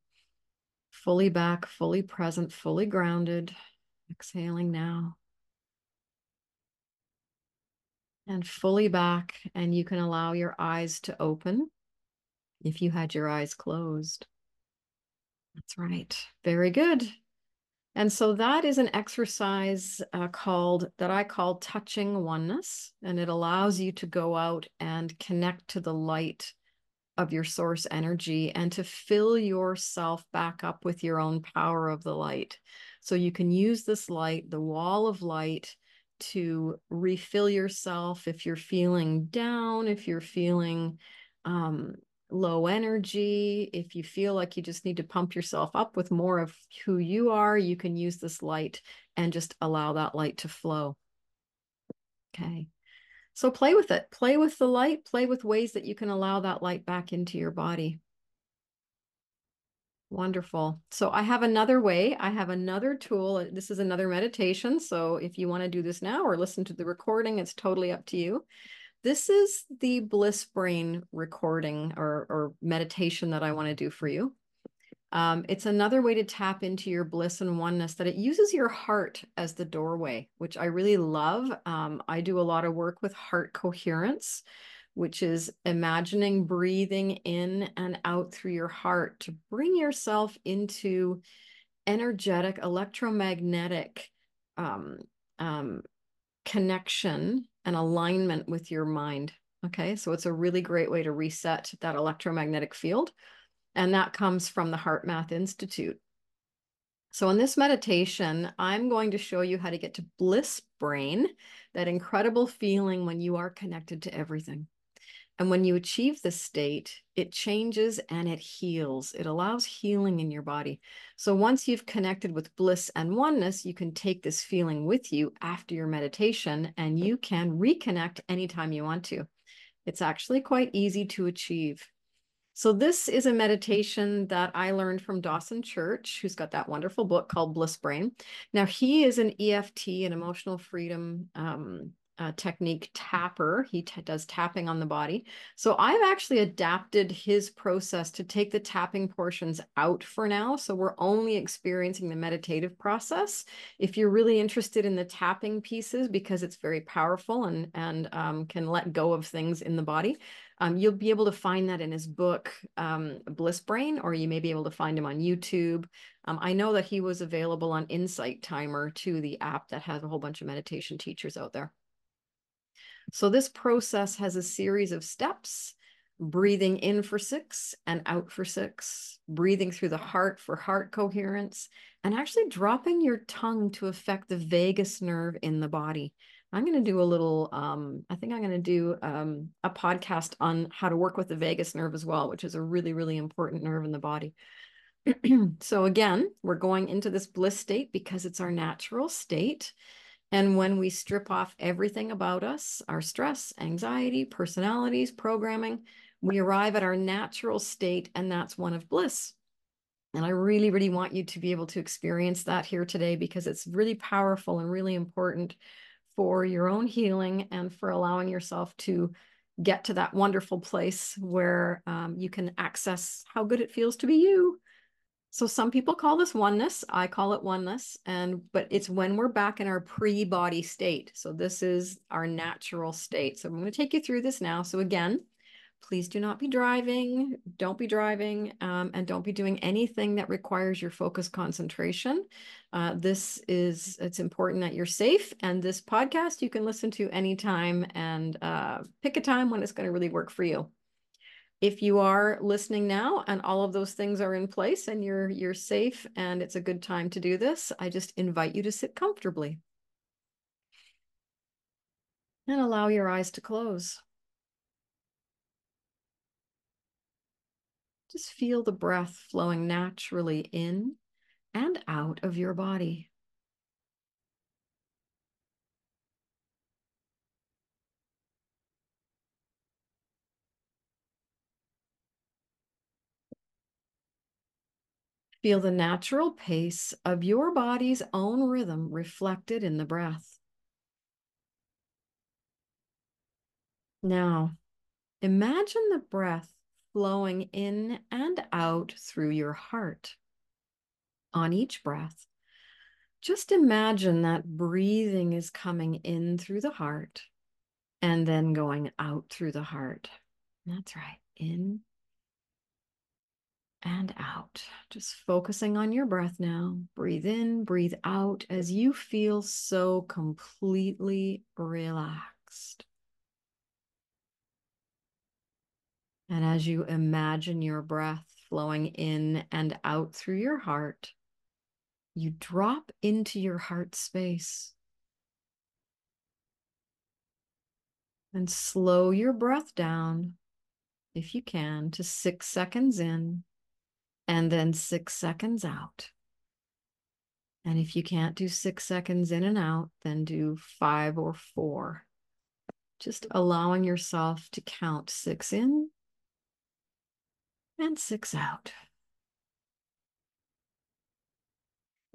fully back, fully present, fully grounded. Exhaling now. And fully back, and you can allow your eyes to open if you had your eyes closed. That's right. Very good. And so that is an exercise uh, called that I call touching oneness, and it allows you to go out and connect to the light of your source energy and to fill yourself back up with your own power of the light. So you can use this light, the wall of light, to refill yourself if you're feeling down, if you're feeling um, low energy, if you feel like you just need to pump yourself up with more of who you are, you can use this light and just allow that light to flow. Okay. So play with it. Play with the light. Play with ways that you can allow that light back into your body. Wonderful. So I have another way. I have another tool. This is another meditation. So if you want to do this now or listen to the recording, it's totally up to you. This is the bliss brain recording or, or meditation that I want to do for you. Um, it's another way to tap into your bliss and oneness that it uses your heart as the doorway, which I really love. Um, I do a lot of work with heart coherence which is imagining breathing in and out through your heart to bring yourself into energetic, electromagnetic um, um, connection and alignment with your mind. Okay, so it's a really great way to reset that electromagnetic field. And that comes from the HeartMath Institute. So in this meditation, I'm going to show you how to get to bliss brain, that incredible feeling when you are connected to everything. And when you achieve this state, it changes and it heals. It allows healing in your body. So once you've connected with bliss and oneness, you can take this feeling with you after your meditation and you can reconnect anytime you want to. It's actually quite easy to achieve. So this is a meditation that I learned from Dawson Church, who's got that wonderful book called Bliss Brain. Now he is an EFT, an emotional freedom um, uh, technique tapper. He does tapping on the body. So I've actually adapted his process to take the tapping portions out for now. So we're only experiencing the meditative process. If you're really interested in the tapping pieces, because it's very powerful and, and um, can let go of things in the body, um, you'll be able to find that in his book, um, Bliss Brain, or you may be able to find him on YouTube. Um, I know that he was available on Insight Timer, to the app that has a whole bunch of meditation teachers out there. So this process has a series of steps, breathing in for six and out for six, breathing through the heart for heart coherence, and actually dropping your tongue to affect the vagus nerve in the body. I'm going to do a little, um, I think I'm going to do um, a podcast on how to work with the vagus nerve as well, which is a really, really important nerve in the body. so again, we're going into this bliss state because it's our natural state. And when we strip off everything about us, our stress, anxiety, personalities, programming, we arrive at our natural state, and that's one of bliss. And I really, really want you to be able to experience that here today because it's really powerful and really important for your own healing and for allowing yourself to get to that wonderful place where um, you can access how good it feels to be you so some people call this oneness. I call it oneness. And but it's when we're back in our pre-body state. So this is our natural state. So I'm going to take you through this now. So again, please do not be driving. Don't be driving, um, and don't be doing anything that requires your focus concentration. Uh, this is it's important that you're safe. And this podcast you can listen to anytime and uh, pick a time when it's going to really work for you if you are listening now and all of those things are in place and you're you're safe and it's a good time to do this, I just invite you to sit comfortably. And allow your eyes to close. Just feel the breath flowing naturally in and out of your body. Feel the natural pace of your body's own rhythm reflected in the breath. Now, imagine the breath flowing in and out through your heart. On each breath, just imagine that breathing is coming in through the heart and then going out through the heart. That's right. In and out. Just focusing on your breath now. Breathe in, breathe out as you feel so completely relaxed. And as you imagine your breath flowing in and out through your heart, you drop into your heart space. And slow your breath down if you can, to six seconds in and then six seconds out. And if you can't do six seconds in and out, then do five or four. Just allowing yourself to count six in and six out.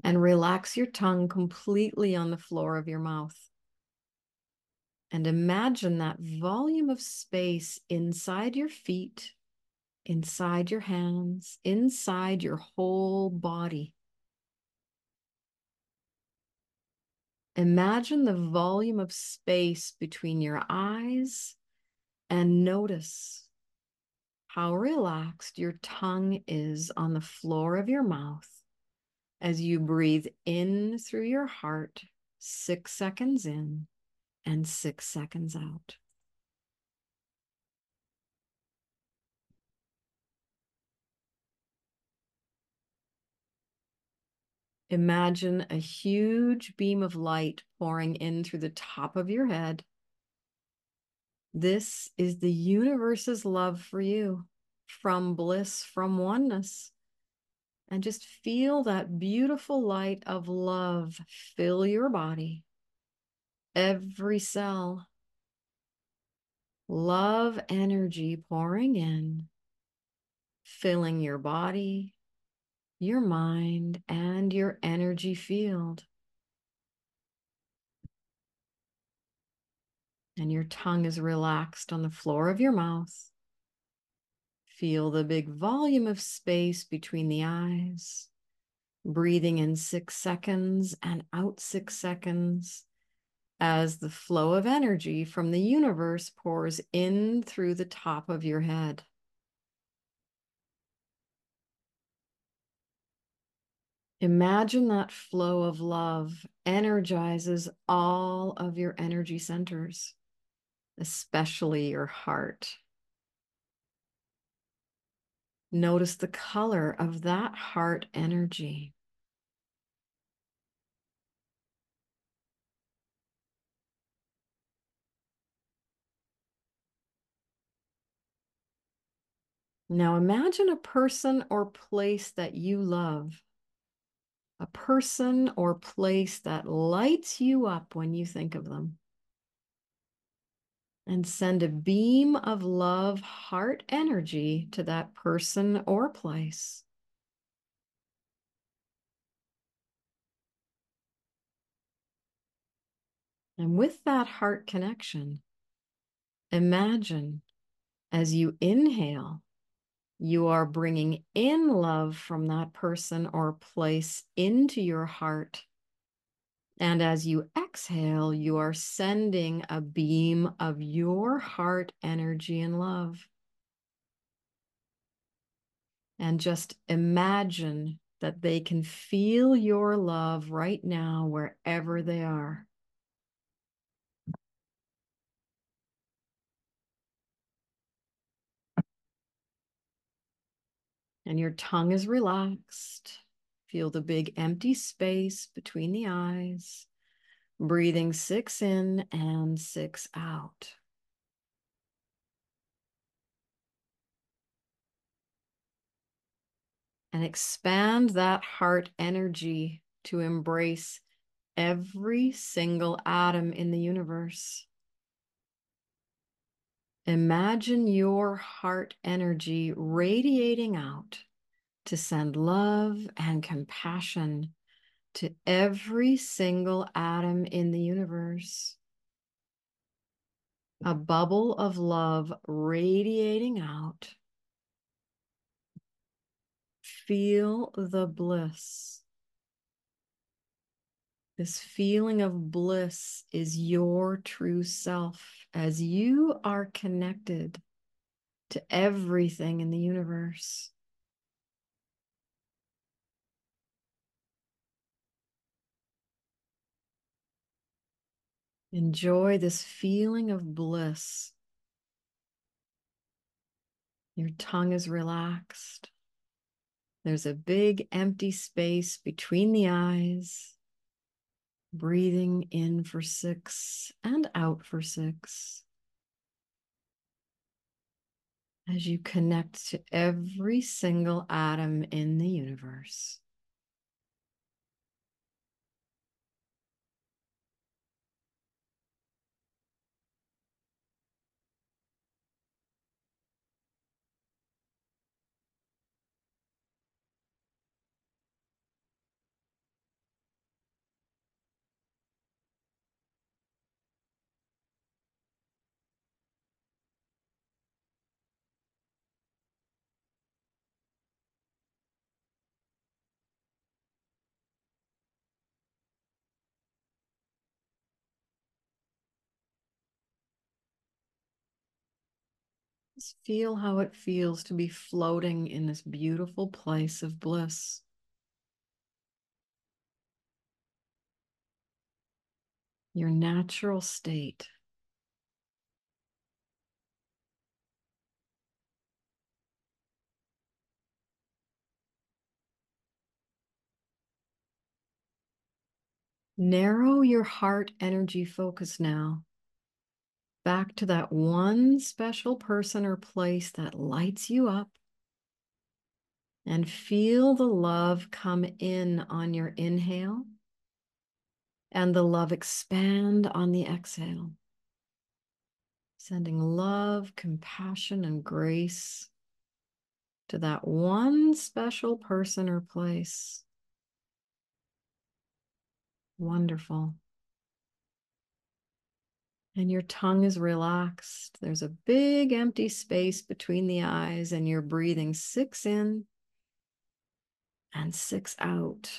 And relax your tongue completely on the floor of your mouth. And imagine that volume of space inside your feet, inside your hands, inside your whole body. Imagine the volume of space between your eyes and notice how relaxed your tongue is on the floor of your mouth as you breathe in through your heart, six seconds in and six seconds out. Imagine a huge beam of light pouring in through the top of your head. This is the universe's love for you from bliss, from oneness. And just feel that beautiful light of love fill your body, every cell. Love energy pouring in, filling your body, your mind and your energy field. And your tongue is relaxed on the floor of your mouth. Feel the big volume of space between the eyes. Breathing in six seconds and out six seconds as the flow of energy from the universe pours in through the top of your head. Imagine that flow of love energizes all of your energy centers, especially your heart. Notice the color of that heart energy. Now imagine a person or place that you love a person or place that lights you up when you think of them. And send a beam of love, heart energy to that person or place. And with that heart connection, imagine as you inhale you are bringing in love from that person or place into your heart. And as you exhale, you are sending a beam of your heart energy and love. And just imagine that they can feel your love right now, wherever they are. And your tongue is relaxed. Feel the big empty space between the eyes. Breathing six in and six out. And expand that heart energy to embrace every single atom in the universe. Imagine your heart energy radiating out to send love and compassion to every single atom in the universe. A bubble of love radiating out. Feel the bliss. This feeling of bliss is your true self as you are connected to everything in the universe. Enjoy this feeling of bliss. Your tongue is relaxed. There's a big empty space between the eyes breathing in for six and out for six. as you connect to every single atom in the universe. Feel how it feels to be floating in this beautiful place of bliss. Your natural state. Narrow your heart energy focus now back to that one special person or place that lights you up. And feel the love come in on your inhale and the love expand on the exhale. Sending love, compassion, and grace to that one special person or place. Wonderful and your tongue is relaxed. There's a big empty space between the eyes, and you're breathing six in and six out.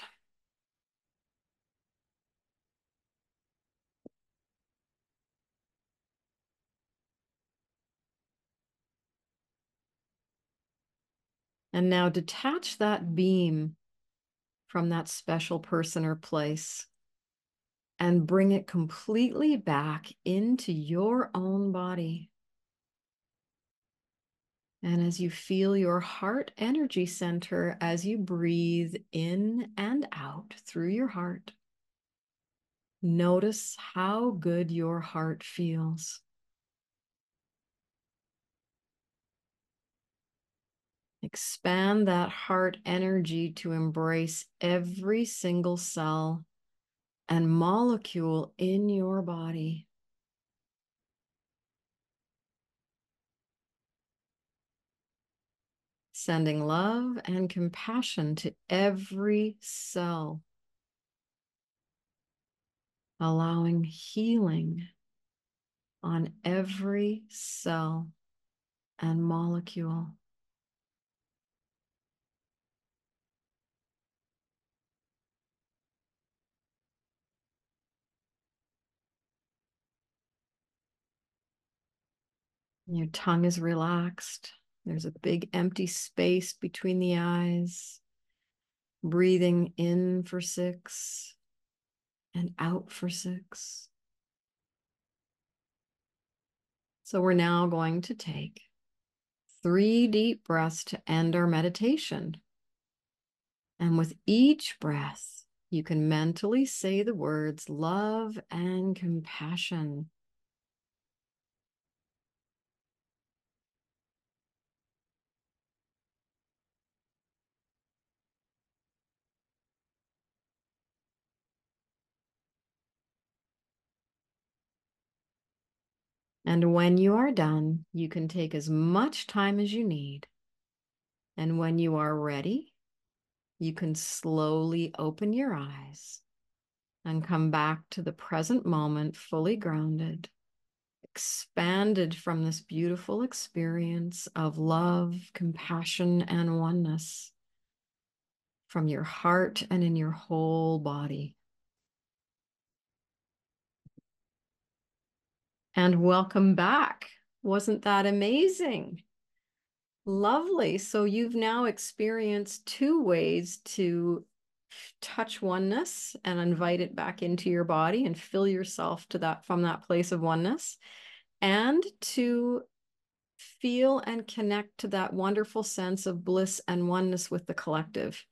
And now detach that beam from that special person or place and bring it completely back into your own body. And as you feel your heart energy center as you breathe in and out through your heart, notice how good your heart feels. Expand that heart energy to embrace every single cell and molecule in your body. Sending love and compassion to every cell, allowing healing on every cell and molecule. Your tongue is relaxed. There's a big empty space between the eyes. Breathing in for six and out for six. So we're now going to take three deep breaths to end our meditation. And with each breath, you can mentally say the words love and compassion And when you are done, you can take as much time as you need. And when you are ready, you can slowly open your eyes and come back to the present moment fully grounded, expanded from this beautiful experience of love, compassion, and oneness from your heart and in your whole body. And welcome back. Wasn't that amazing? Lovely. So you've now experienced two ways to touch oneness and invite it back into your body and fill yourself to that from that place of oneness and to feel and connect to that wonderful sense of bliss and oneness with the collective.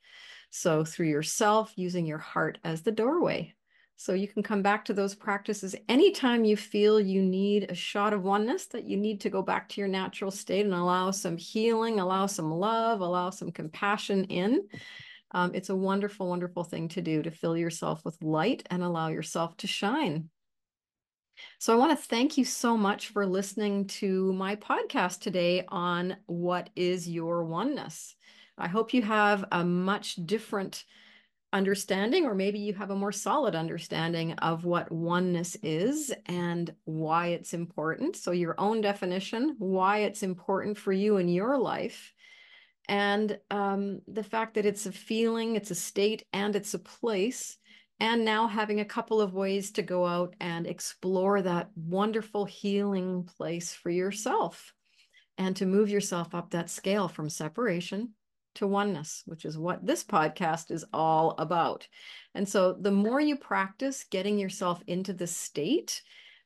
So through yourself using your heart as the doorway So you can come back to those practices anytime you feel you need a shot of oneness, that you need to go back to your natural state and allow some healing, allow some love, allow some compassion in. Um, it's a wonderful, wonderful thing to do to fill yourself with light and allow yourself to shine. So I want to thank you so much for listening to my podcast today on what is your oneness. I hope you have a much different understanding, or maybe you have a more solid understanding of what oneness is and why it's important. So, your own definition, why it's important for you in your life, and um, the fact that it's a feeling, it's a state, and it's a place. And now having a couple of ways to go out and explore that wonderful healing place for yourself and to move yourself up that scale from separation to oneness, which is what this podcast is all about. And so the more you practice getting yourself into the state,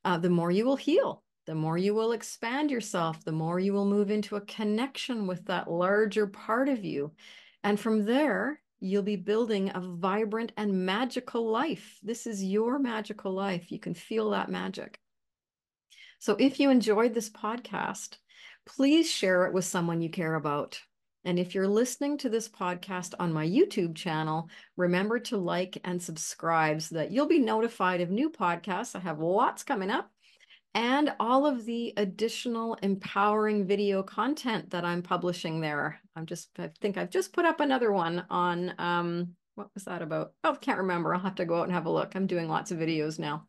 uh, the more you will heal, the more you will expand yourself, the more you will move into a connection with that larger part of you. And from there, you'll be building a vibrant and magical life. This is your magical life. You can feel that magic. So if you enjoyed this podcast, please share it with someone you care about. And if you're listening to this podcast on my YouTube channel, remember to like and subscribe so that you'll be notified of new podcasts. I have lots coming up and all of the additional empowering video content that I'm publishing there. I'm just, I think I've just put up another one on, um, what was that about? Oh, can't remember. I'll have to go out and have a look. I'm doing lots of videos now.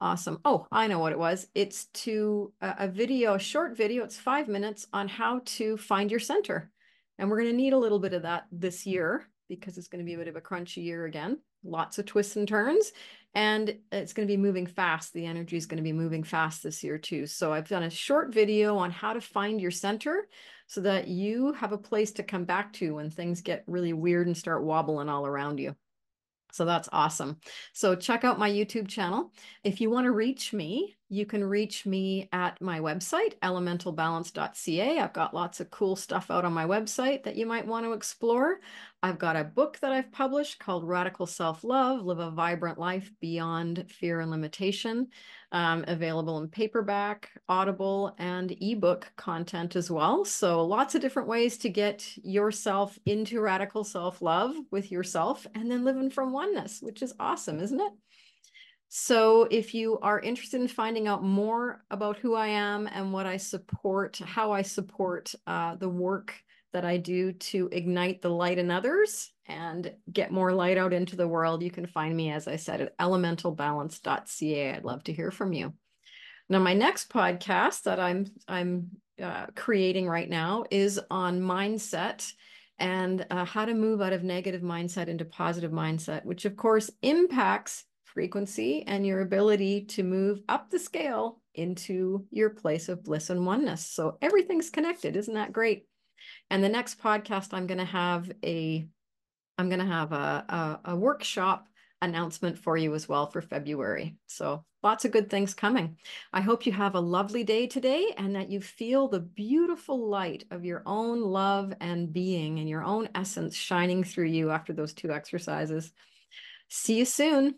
Awesome. Oh, I know what it was. It's to a video, a short video. It's five minutes on how to find your center. And we're going to need a little bit of that this year because it's going to be a bit of a crunchy year again. Lots of twists and turns. And it's going to be moving fast. The energy is going to be moving fast this year too. So I've done a short video on how to find your center so that you have a place to come back to when things get really weird and start wobbling all around you. So that's awesome. So check out my YouTube channel. If you want to reach me, you can reach me at my website, elementalbalance.ca. I've got lots of cool stuff out on my website that you might want to explore. I've got a book that I've published called Radical Self Love Live a Vibrant Life Beyond Fear and Limitation, um, available in paperback, Audible, and ebook content as well. So, lots of different ways to get yourself into radical self love with yourself and then living from oneness, which is awesome, isn't it? So, if you are interested in finding out more about who I am and what I support, how I support uh, the work that I do to ignite the light in others and get more light out into the world, you can find me, as I said, at elementalbalance.ca. I'd love to hear from you. Now, my next podcast that I'm I'm uh, creating right now is on mindset and uh, how to move out of negative mindset into positive mindset, which of course impacts frequency and your ability to move up the scale into your place of bliss and oneness. So everything's connected. Isn't that great? And the next podcast, I'm going to have a, I'm going to have a, a, a workshop announcement for you as well for February. So lots of good things coming. I hope you have a lovely day today and that you feel the beautiful light of your own love and being and your own essence shining through you after those two exercises. See you soon.